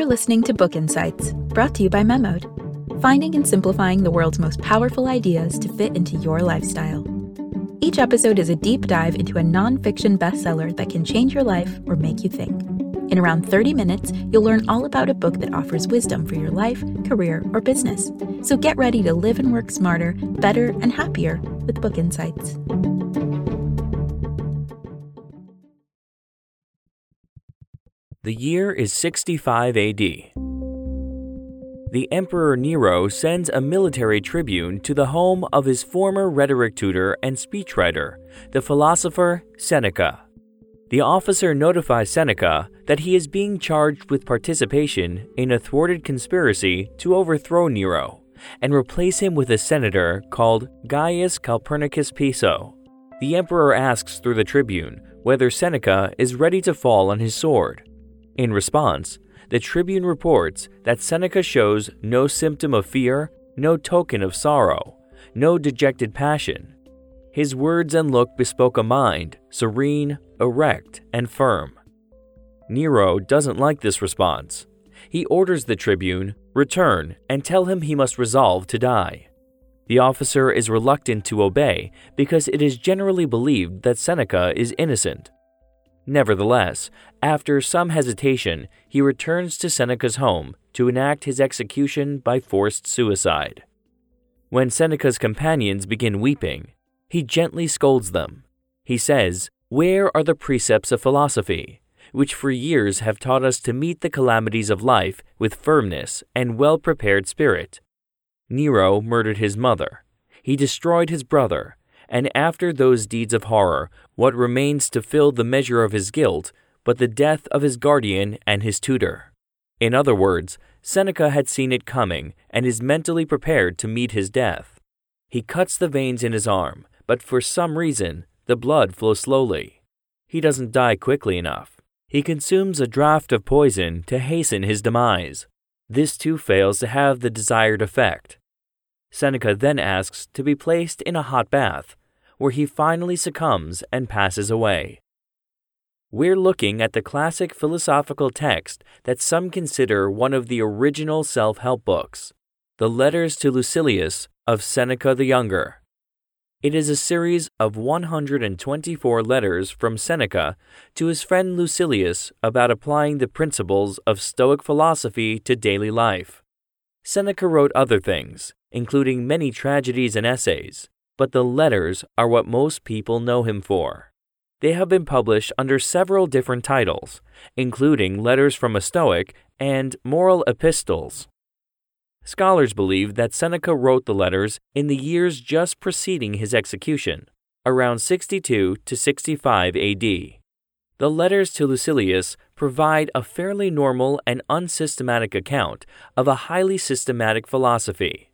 You're listening to Book Insights, brought to you by Memod, finding and simplifying the world's most powerful ideas to fit into your lifestyle. Each episode is a deep dive into a nonfiction bestseller that can change your life or make you think. In around 30 minutes, you'll learn all about a book that offers wisdom for your life, career, or business. So get ready to live and work smarter, better, and happier with Book Insights. The year is 65 AD. The Emperor Nero sends a military tribune to the home of his former rhetoric tutor and speechwriter, the philosopher Seneca. The officer notifies Seneca that he is being charged with participation in a thwarted conspiracy to overthrow Nero and replace him with a senator called Gaius Calpurnius Piso. The emperor asks through the tribune whether Seneca is ready to fall on his sword. In response, the Tribune reports that Seneca shows no symptom of fear, no token of sorrow, no dejected passion. His words and look bespoke a mind serene, erect, and firm. Nero doesn't like this response. He orders the tribune return and tell him he must resolve to die. The officer is reluctant to obey because it is generally believed that Seneca is innocent. Nevertheless, after some hesitation, he returns to Seneca's home to enact his execution by forced suicide. When Seneca's companions begin weeping, he gently scolds them. He says, Where are the precepts of philosophy, which for years have taught us to meet the calamities of life with firmness and well prepared spirit? Nero murdered his mother. He destroyed his brother and after those deeds of horror, what remains to fill the measure of his guilt but the death of his guardian and his tutor? In other words, Seneca had seen it coming and is mentally prepared to meet his death. He cuts the veins in his arm, but for some reason, the blood flows slowly. He doesn't die quickly enough. He consumes a draught of poison to hasten his demise. This too fails to have the desired effect. Seneca then asks to be placed in a hot bath, where he finally succumbs and passes away. We're looking at the classic philosophical text that some consider one of the original self help books, the Letters to Lucilius of Seneca the Younger. It is a series of 124 letters from Seneca to his friend Lucilius about applying the principles of Stoic philosophy to daily life. Seneca wrote other things, including many tragedies and essays, but the letters are what most people know him for. They have been published under several different titles, including Letters from a Stoic and Moral Epistles. Scholars believe that Seneca wrote the letters in the years just preceding his execution, around 62 to 65 AD. The letters to Lucilius provide a fairly normal and unsystematic account of a highly systematic philosophy.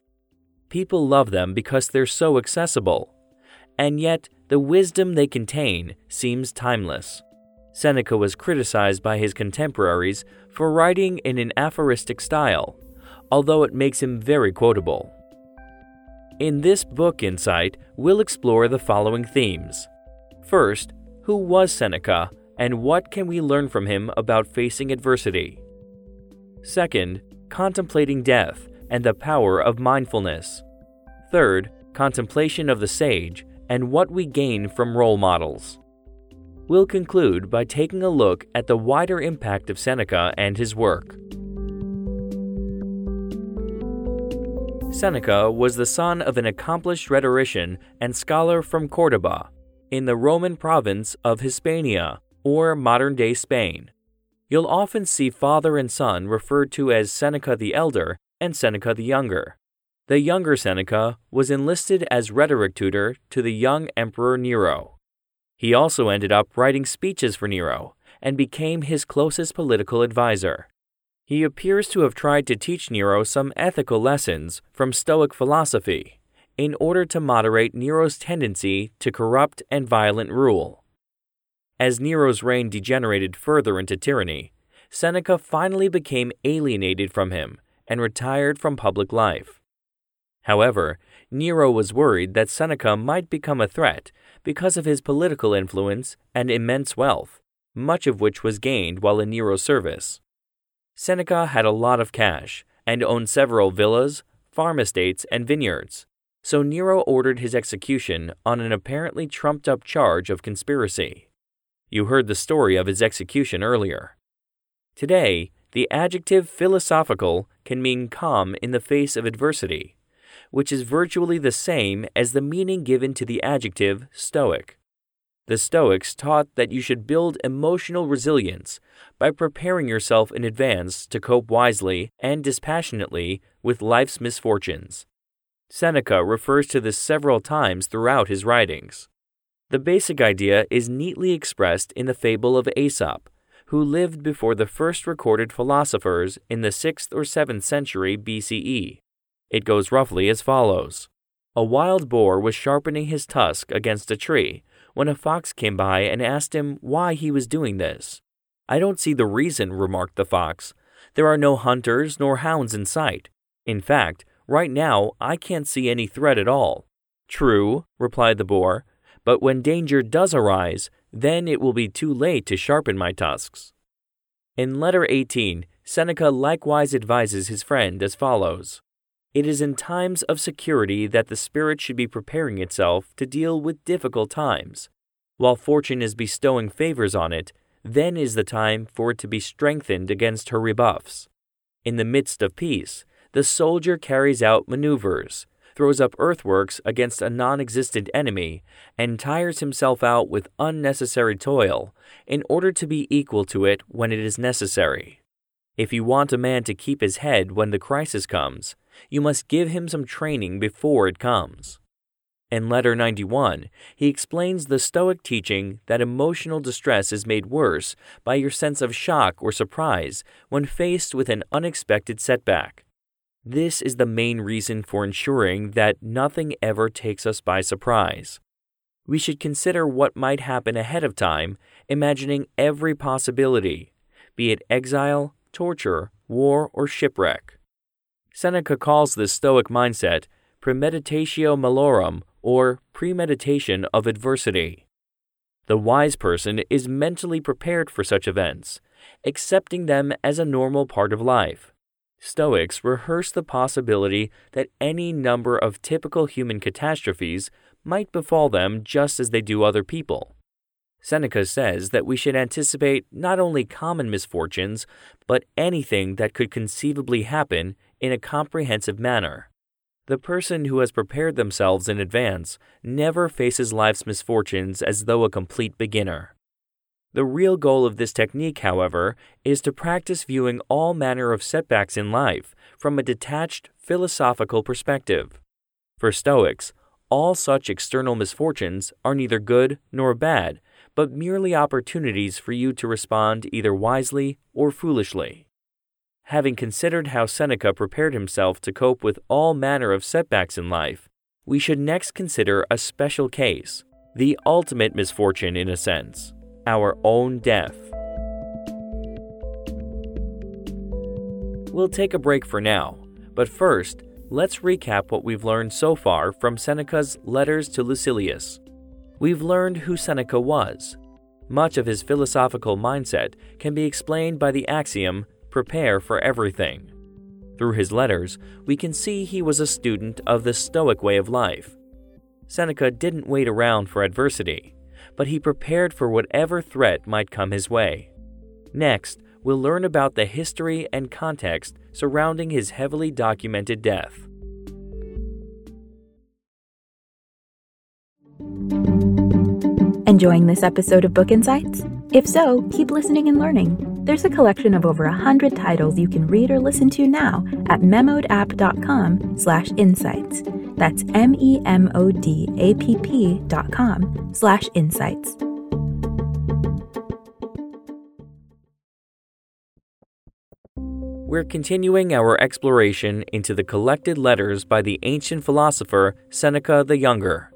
People love them because they're so accessible. And yet, the wisdom they contain seems timeless. Seneca was criticized by his contemporaries for writing in an aphoristic style, although it makes him very quotable. In this book insight, we'll explore the following themes. First, who was Seneca and what can we learn from him about facing adversity? Second, contemplating death and the power of mindfulness. Third, contemplation of the sage and what we gain from role models. We'll conclude by taking a look at the wider impact of Seneca and his work. Seneca was the son of an accomplished rhetorician and scholar from Cordoba, in the Roman province of Hispania, or modern day Spain. You'll often see father and son referred to as Seneca the Elder and Seneca the Younger. The younger Seneca was enlisted as rhetoric tutor to the young Emperor Nero. He also ended up writing speeches for Nero and became his closest political advisor. He appears to have tried to teach Nero some ethical lessons from Stoic philosophy in order to moderate Nero's tendency to corrupt and violent rule. As Nero's reign degenerated further into tyranny, Seneca finally became alienated from him and retired from public life. However, Nero was worried that Seneca might become a threat because of his political influence and immense wealth, much of which was gained while in Nero's service. Seneca had a lot of cash and owned several villas, farm estates, and vineyards, so Nero ordered his execution on an apparently trumped up charge of conspiracy. You heard the story of his execution earlier. Today, the adjective philosophical can mean calm in the face of adversity, which is virtually the same as the meaning given to the adjective stoic. The Stoics taught that you should build emotional resilience by preparing yourself in advance to cope wisely and dispassionately with life's misfortunes. Seneca refers to this several times throughout his writings. The basic idea is neatly expressed in the fable of Aesop, who lived before the first recorded philosophers in the 6th or 7th century BCE. It goes roughly as follows A wild boar was sharpening his tusk against a tree when a fox came by and asked him why he was doing this. I don't see the reason, remarked the fox. There are no hunters nor hounds in sight. In fact, right now I can't see any threat at all. True, replied the boar, but when danger does arise, then it will be too late to sharpen my tusks. In letter 18, Seneca likewise advises his friend as follows it is in times of security that the spirit should be preparing itself to deal with difficult times. While fortune is bestowing favors on it, then is the time for it to be strengthened against her rebuffs. In the midst of peace, the soldier carries out maneuvers, throws up earthworks against a non existent enemy, and tires himself out with unnecessary toil in order to be equal to it when it is necessary. If you want a man to keep his head when the crisis comes, you must give him some training before it comes. In letter 91, he explains the Stoic teaching that emotional distress is made worse by your sense of shock or surprise when faced with an unexpected setback. This is the main reason for ensuring that nothing ever takes us by surprise. We should consider what might happen ahead of time, imagining every possibility, be it exile, torture, war, or shipwreck. Seneca calls this Stoic mindset premeditatio malorum, or premeditation of adversity. The wise person is mentally prepared for such events, accepting them as a normal part of life. Stoics rehearse the possibility that any number of typical human catastrophes might befall them just as they do other people. Seneca says that we should anticipate not only common misfortunes, but anything that could conceivably happen in a comprehensive manner. The person who has prepared themselves in advance never faces life's misfortunes as though a complete beginner. The real goal of this technique, however, is to practice viewing all manner of setbacks in life from a detached philosophical perspective. For Stoics, all such external misfortunes are neither good nor bad, but merely opportunities for you to respond either wisely or foolishly. Having considered how Seneca prepared himself to cope with all manner of setbacks in life, we should next consider a special case, the ultimate misfortune in a sense, our own death. We'll take a break for now, but first, let's recap what we've learned so far from Seneca's Letters to Lucilius we've learned who Seneca was. Much of his philosophical mindset can be explained by the axiom prepare for everything. Through his letters, we can see he was a student of the Stoic way of life. Seneca didn't wait around for adversity, but he prepared for whatever threat might come his way. Next, we'll learn about the history and context surrounding his heavily documented death. Enjoying this episode of Book Insights? If so, keep listening and learning. There's a collection of over a hundred titles you can read or listen to now at memodapp.com slash insights. That's M-E-M-O-D-A-P-P dot com slash insights. We're continuing our exploration into the collected letters by the ancient philosopher Seneca the Younger.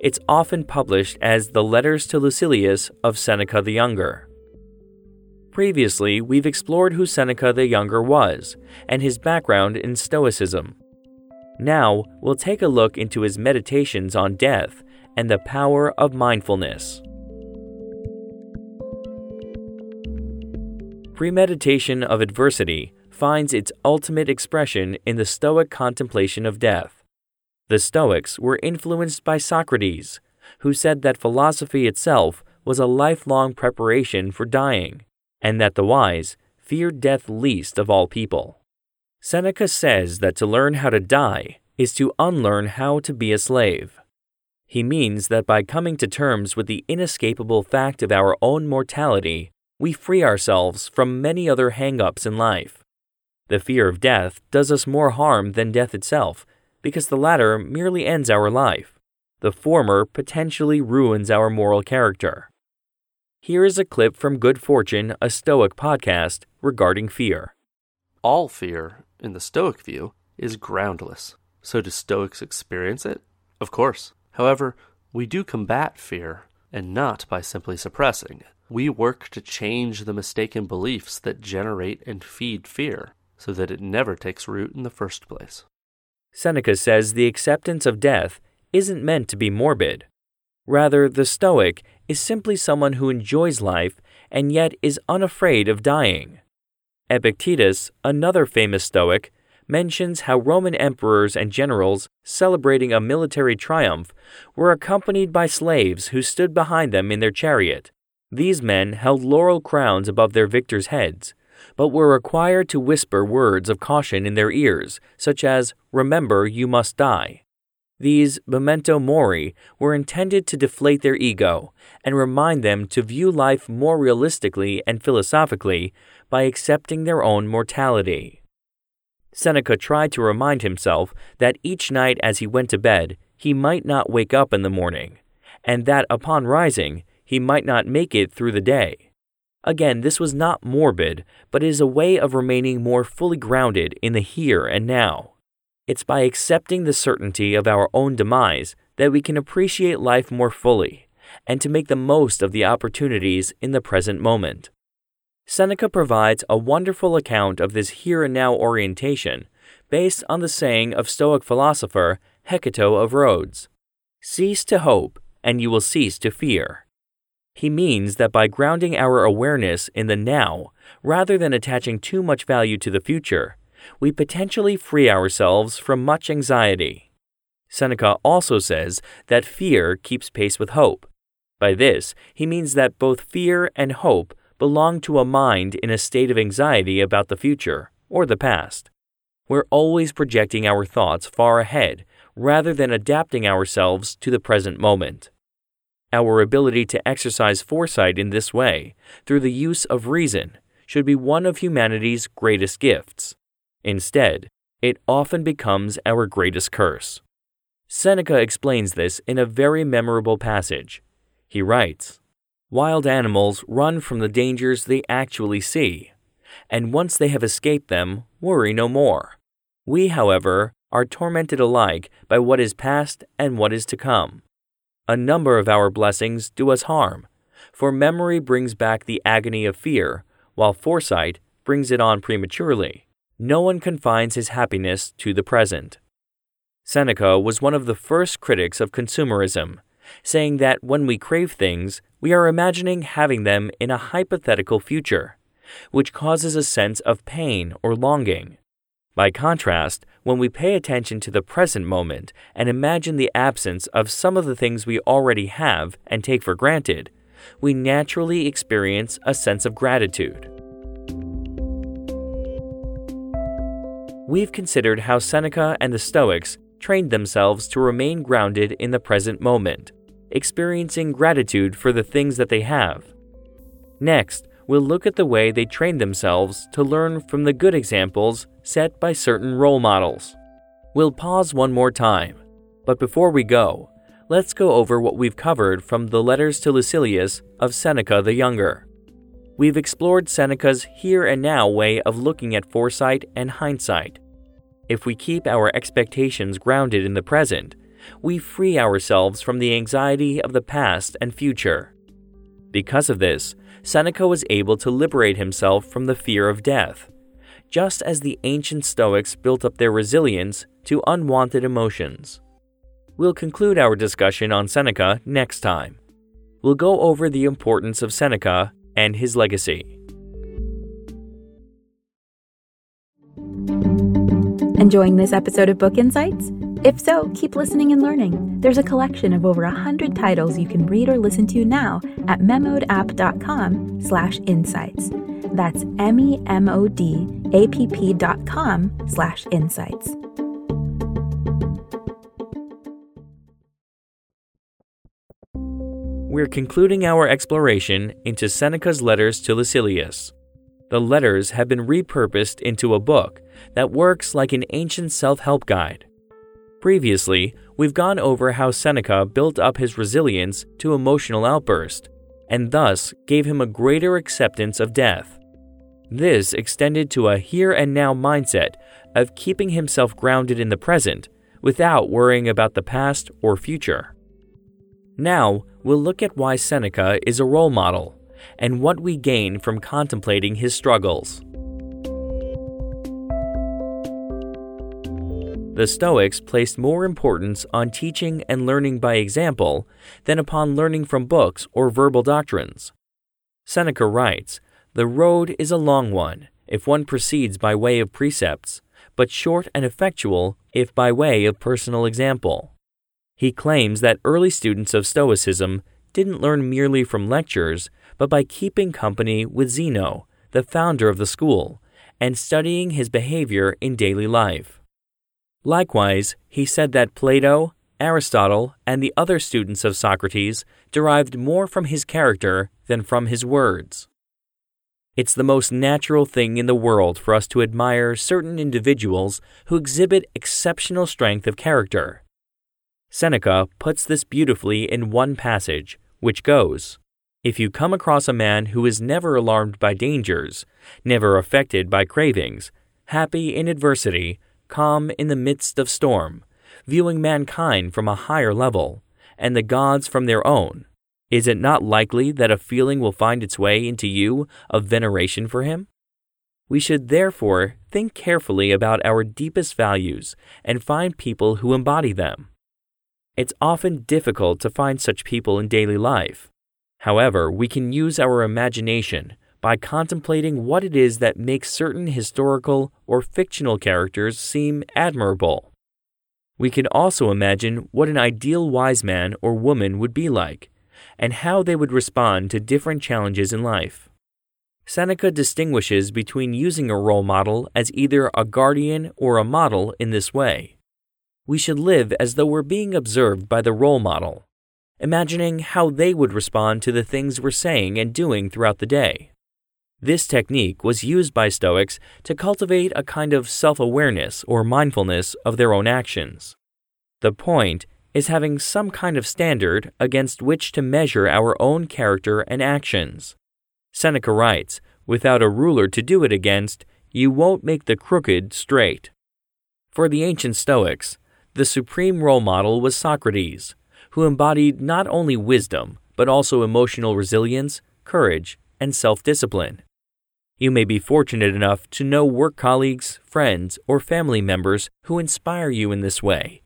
It's often published as the Letters to Lucilius of Seneca the Younger. Previously, we've explored who Seneca the Younger was and his background in Stoicism. Now, we'll take a look into his meditations on death and the power of mindfulness. Premeditation of adversity finds its ultimate expression in the Stoic contemplation of death. The Stoics were influenced by Socrates, who said that philosophy itself was a lifelong preparation for dying, and that the wise feared death least of all people. Seneca says that to learn how to die is to unlearn how to be a slave. He means that by coming to terms with the inescapable fact of our own mortality, we free ourselves from many other hang ups in life. The fear of death does us more harm than death itself, because the latter merely ends our life. The former potentially ruins our moral character. Here is a clip from Good Fortune, a Stoic podcast regarding fear. All fear, in the Stoic view, is groundless. So do Stoics experience it? Of course. However, we do combat fear, and not by simply suppressing it. We work to change the mistaken beliefs that generate and feed fear so that it never takes root in the first place. Seneca says the acceptance of death isn't meant to be morbid. Rather, the Stoic is simply someone who enjoys life and yet is unafraid of dying. Epictetus, another famous Stoic, mentions how Roman emperors and generals celebrating a military triumph were accompanied by slaves who stood behind them in their chariot. These men held laurel crowns above their victors' heads, but were required to whisper words of caution in their ears, such as, Remember, you must die. These memento mori were intended to deflate their ego and remind them to view life more realistically and philosophically by accepting their own mortality. Seneca tried to remind himself that each night as he went to bed, he might not wake up in the morning, and that upon rising, he might not make it through the day. Again, this was not morbid, but is a way of remaining more fully grounded in the here and now. It's by accepting the certainty of our own demise that we can appreciate life more fully and to make the most of the opportunities in the present moment. Seneca provides a wonderful account of this here and now orientation based on the saying of Stoic philosopher Hecato of Rhodes Cease to hope, and you will cease to fear. He means that by grounding our awareness in the now, rather than attaching too much value to the future, we potentially free ourselves from much anxiety. Seneca also says that fear keeps pace with hope. By this, he means that both fear and hope belong to a mind in a state of anxiety about the future or the past. We're always projecting our thoughts far ahead rather than adapting ourselves to the present moment. Our ability to exercise foresight in this way, through the use of reason, should be one of humanity's greatest gifts. Instead, it often becomes our greatest curse. Seneca explains this in a very memorable passage. He writes Wild animals run from the dangers they actually see, and once they have escaped them, worry no more. We, however, are tormented alike by what is past and what is to come. A number of our blessings do us harm, for memory brings back the agony of fear, while foresight brings it on prematurely no one confines his happiness to the present. Seneca was one of the first critics of consumerism, saying that when we crave things, we are imagining having them in a hypothetical future, which causes a sense of pain or longing. By contrast, when we pay attention to the present moment and imagine the absence of some of the things we already have and take for granted, we naturally experience a sense of gratitude. We've considered how Seneca and the Stoics trained themselves to remain grounded in the present moment, experiencing gratitude for the things that they have. Next, we'll look at the way they trained themselves to learn from the good examples set by certain role models. We'll pause one more time, but before we go, let's go over what we've covered from the letters to Lucilius of Seneca the Younger. We've explored Seneca's here and now way of looking at foresight and hindsight. If we keep our expectations grounded in the present, we free ourselves from the anxiety of the past and future. Because of this, Seneca was able to liberate himself from the fear of death, just as the ancient Stoics built up their resilience to unwanted emotions. We'll conclude our discussion on Seneca next time. We'll go over the importance of Seneca and his legacy. Enjoying this episode of Book Insights? If so, keep listening and learning. There's a collection of over 100 titles you can read or listen to now at memodapp.com slash insights. That's M-E-M-O-D-A-P-P dot com slash insights. We're concluding our exploration into Seneca's letters to Lucilius. The letters have been repurposed into a book that works like an ancient self help guide. Previously, we've gone over how Seneca built up his resilience to emotional outburst, and thus gave him a greater acceptance of death. This extended to a here and now mindset of keeping himself grounded in the present without worrying about the past or future. Now, we'll look at why Seneca is a role model and what we gain from contemplating his struggles. The Stoics placed more importance on teaching and learning by example than upon learning from books or verbal doctrines. Seneca writes The road is a long one if one proceeds by way of precepts, but short and effectual if by way of personal example. He claims that early students of Stoicism didn't learn merely from lectures, but by keeping company with Zeno, the founder of the school, and studying his behavior in daily life. Likewise, he said that Plato, Aristotle, and the other students of Socrates derived more from his character than from his words. It's the most natural thing in the world for us to admire certain individuals who exhibit exceptional strength of character. Seneca puts this beautifully in one passage, which goes If you come across a man who is never alarmed by dangers, never affected by cravings, happy in adversity, calm in the midst of storm, viewing mankind from a higher level, and the gods from their own, is it not likely that a feeling will find its way into you of veneration for him? We should therefore think carefully about our deepest values and find people who embody them. It's often difficult to find such people in daily life. However, we can use our imagination by contemplating what it is that makes certain historical or fictional characters seem admirable. We can also imagine what an ideal wise man or woman would be like, and how they would respond to different challenges in life. Seneca distinguishes between using a role model as either a guardian or a model in this way. We should live as though we're being observed by the role model, imagining how they would respond to the things we're saying and doing throughout the day. This technique was used by Stoics to cultivate a kind of self awareness or mindfulness of their own actions. The point is having some kind of standard against which to measure our own character and actions. Seneca writes, Without a ruler to do it against, you won't make the crooked straight. For the ancient Stoics, the supreme role model was Socrates, who embodied not only wisdom, but also emotional resilience, courage, and self discipline. You may be fortunate enough to know work colleagues, friends, or family members who inspire you in this way.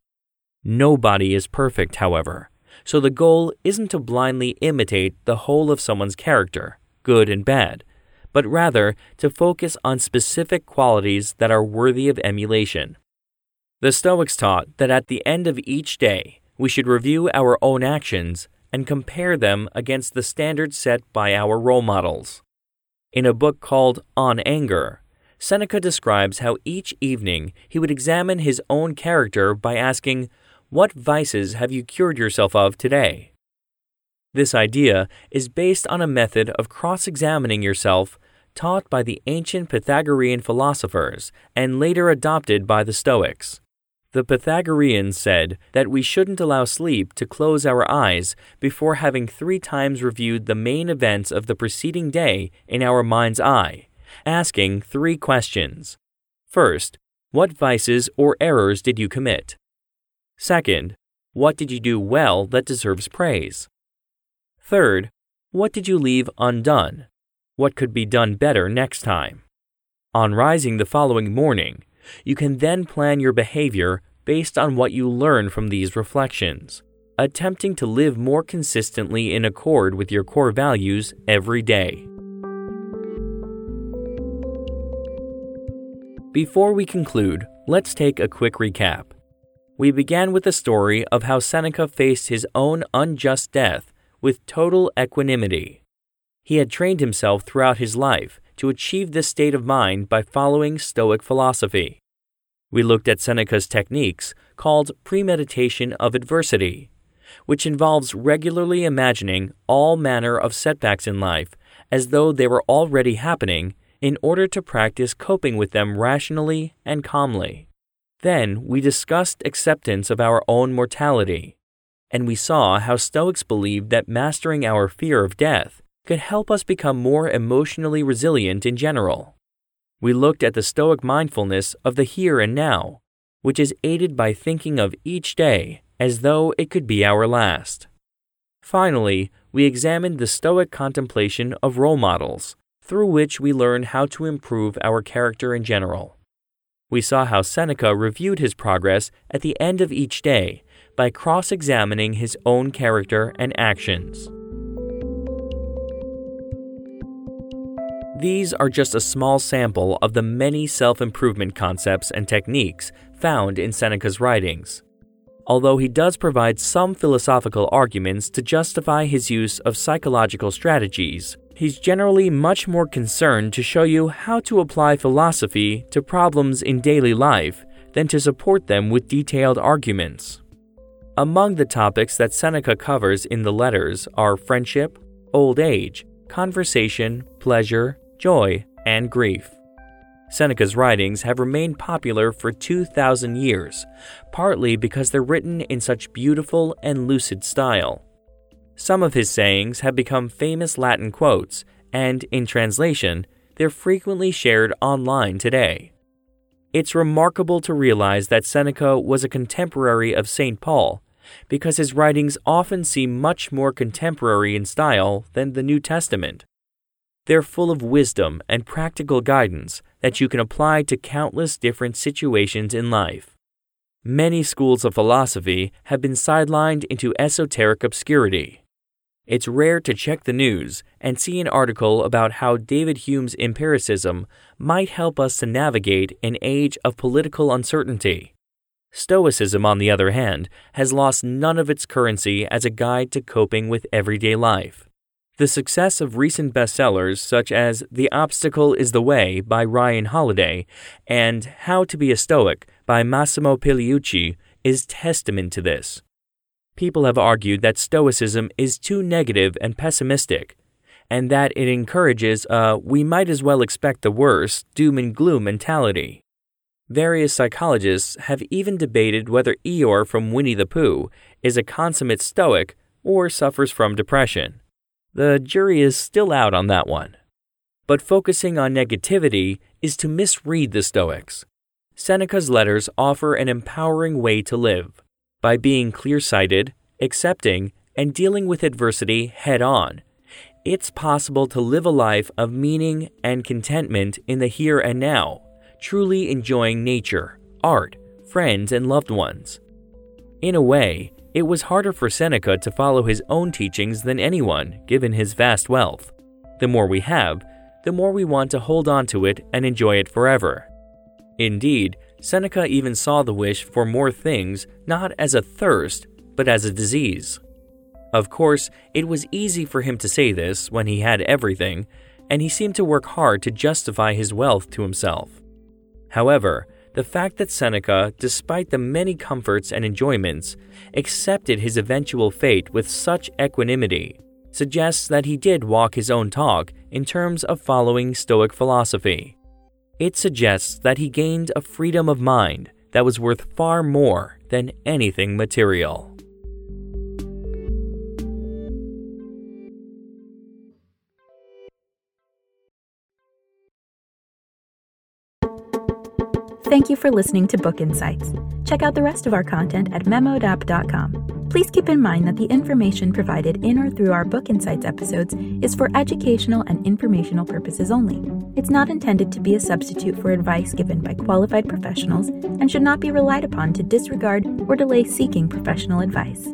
Nobody is perfect, however, so the goal isn't to blindly imitate the whole of someone's character, good and bad, but rather to focus on specific qualities that are worthy of emulation. The Stoics taught that at the end of each day, we should review our own actions and compare them against the standards set by our role models. In a book called On Anger, Seneca describes how each evening he would examine his own character by asking, What vices have you cured yourself of today? This idea is based on a method of cross examining yourself taught by the ancient Pythagorean philosophers and later adopted by the Stoics. The Pythagoreans said that we shouldn't allow sleep to close our eyes before having three times reviewed the main events of the preceding day in our mind's eye, asking three questions. First, what vices or errors did you commit? Second, what did you do well that deserves praise? Third, what did you leave undone? What could be done better next time? On rising the following morning, you can then plan your behavior based on what you learn from these reflections, attempting to live more consistently in accord with your core values every day. Before we conclude, Let's take a quick recap. We began with the story of how Seneca faced his own unjust death with total equanimity. He had trained himself throughout his life to achieve this state of mind by following Stoic philosophy. We looked at Seneca's techniques called premeditation of adversity, which involves regularly imagining all manner of setbacks in life as though they were already happening in order to practice coping with them rationally and calmly. Then we discussed acceptance of our own mortality, and we saw how Stoics believed that mastering our fear of death could help us become more emotionally resilient in general. We looked at the Stoic mindfulness of the here and now, which is aided by thinking of each day as though it could be our last. Finally, we examined the Stoic contemplation of role models through which we learn how to improve our character in general. We saw how Seneca reviewed his progress at the end of each day by cross examining his own character and actions. These are just a small sample of the many self improvement concepts and techniques found in Seneca's writings. Although he does provide some philosophical arguments to justify his use of psychological strategies, he's generally much more concerned to show you how to apply philosophy to problems in daily life than to support them with detailed arguments. Among the topics that Seneca covers in the letters are friendship, old age, conversation, pleasure, joy, and grief. Seneca's writings have remained popular for 2,000 years, partly because they're written in such beautiful and lucid style. Some of his sayings have become famous Latin quotes, and in translation, they're frequently shared online today. It's remarkable to realize that Seneca was a contemporary of St. Paul because his writings often seem much more contemporary in style than the New Testament. They're full of wisdom and practical guidance that you can apply to countless different situations in life. Many schools of philosophy have been sidelined into esoteric obscurity it's rare to check the news and see an article about how David Hume's empiricism might help us to navigate an age of political uncertainty. Stoicism, on the other hand, has lost none of its currency as a guide to coping with everyday life. The success of recent bestsellers such as The Obstacle is the Way by Ryan Holiday and How to Be a Stoic by Massimo Pigliucci is testament to this people have argued that Stoicism is too negative and pessimistic, and that it encourages a we might as well expect the worst doom and gloom mentality. Various psychologists have even debated whether Eeyore from Winnie the Pooh is a consummate Stoic or suffers from depression. The jury is still out on that one. But focusing on negativity is to misread the Stoics. Seneca's letters offer an empowering way to live by being clear sighted, accepting, and dealing with adversity head on. It's possible to live a life of meaning and contentment in the here and now, truly enjoying nature, art, friends, and loved ones. In a way, it was harder for Seneca to follow his own teachings than anyone, given his vast wealth. The more we have, the more we want to hold on to it and enjoy it forever. Indeed, Seneca even saw the wish for more things not as a thirst, but as a disease. Of course, it was easy for him to say this when he had everything, and he seemed to work hard to justify his wealth to himself. However, the fact that Seneca, despite the many comforts and enjoyments, accepted his eventual fate with such equanimity suggests that he did walk his own talk in terms of following Stoic philosophy. It suggests that he gained a freedom of mind that was worth far more than anything material. Thank you for listening to Book Insights. Check out the rest of our content at memodapp.com. Please keep in mind that the information provided in or through our Book Insights episodes is for educational and informational purposes only. It's not intended to be a substitute for advice given by qualified professionals and should not be relied upon to disregard or delay seeking professional advice.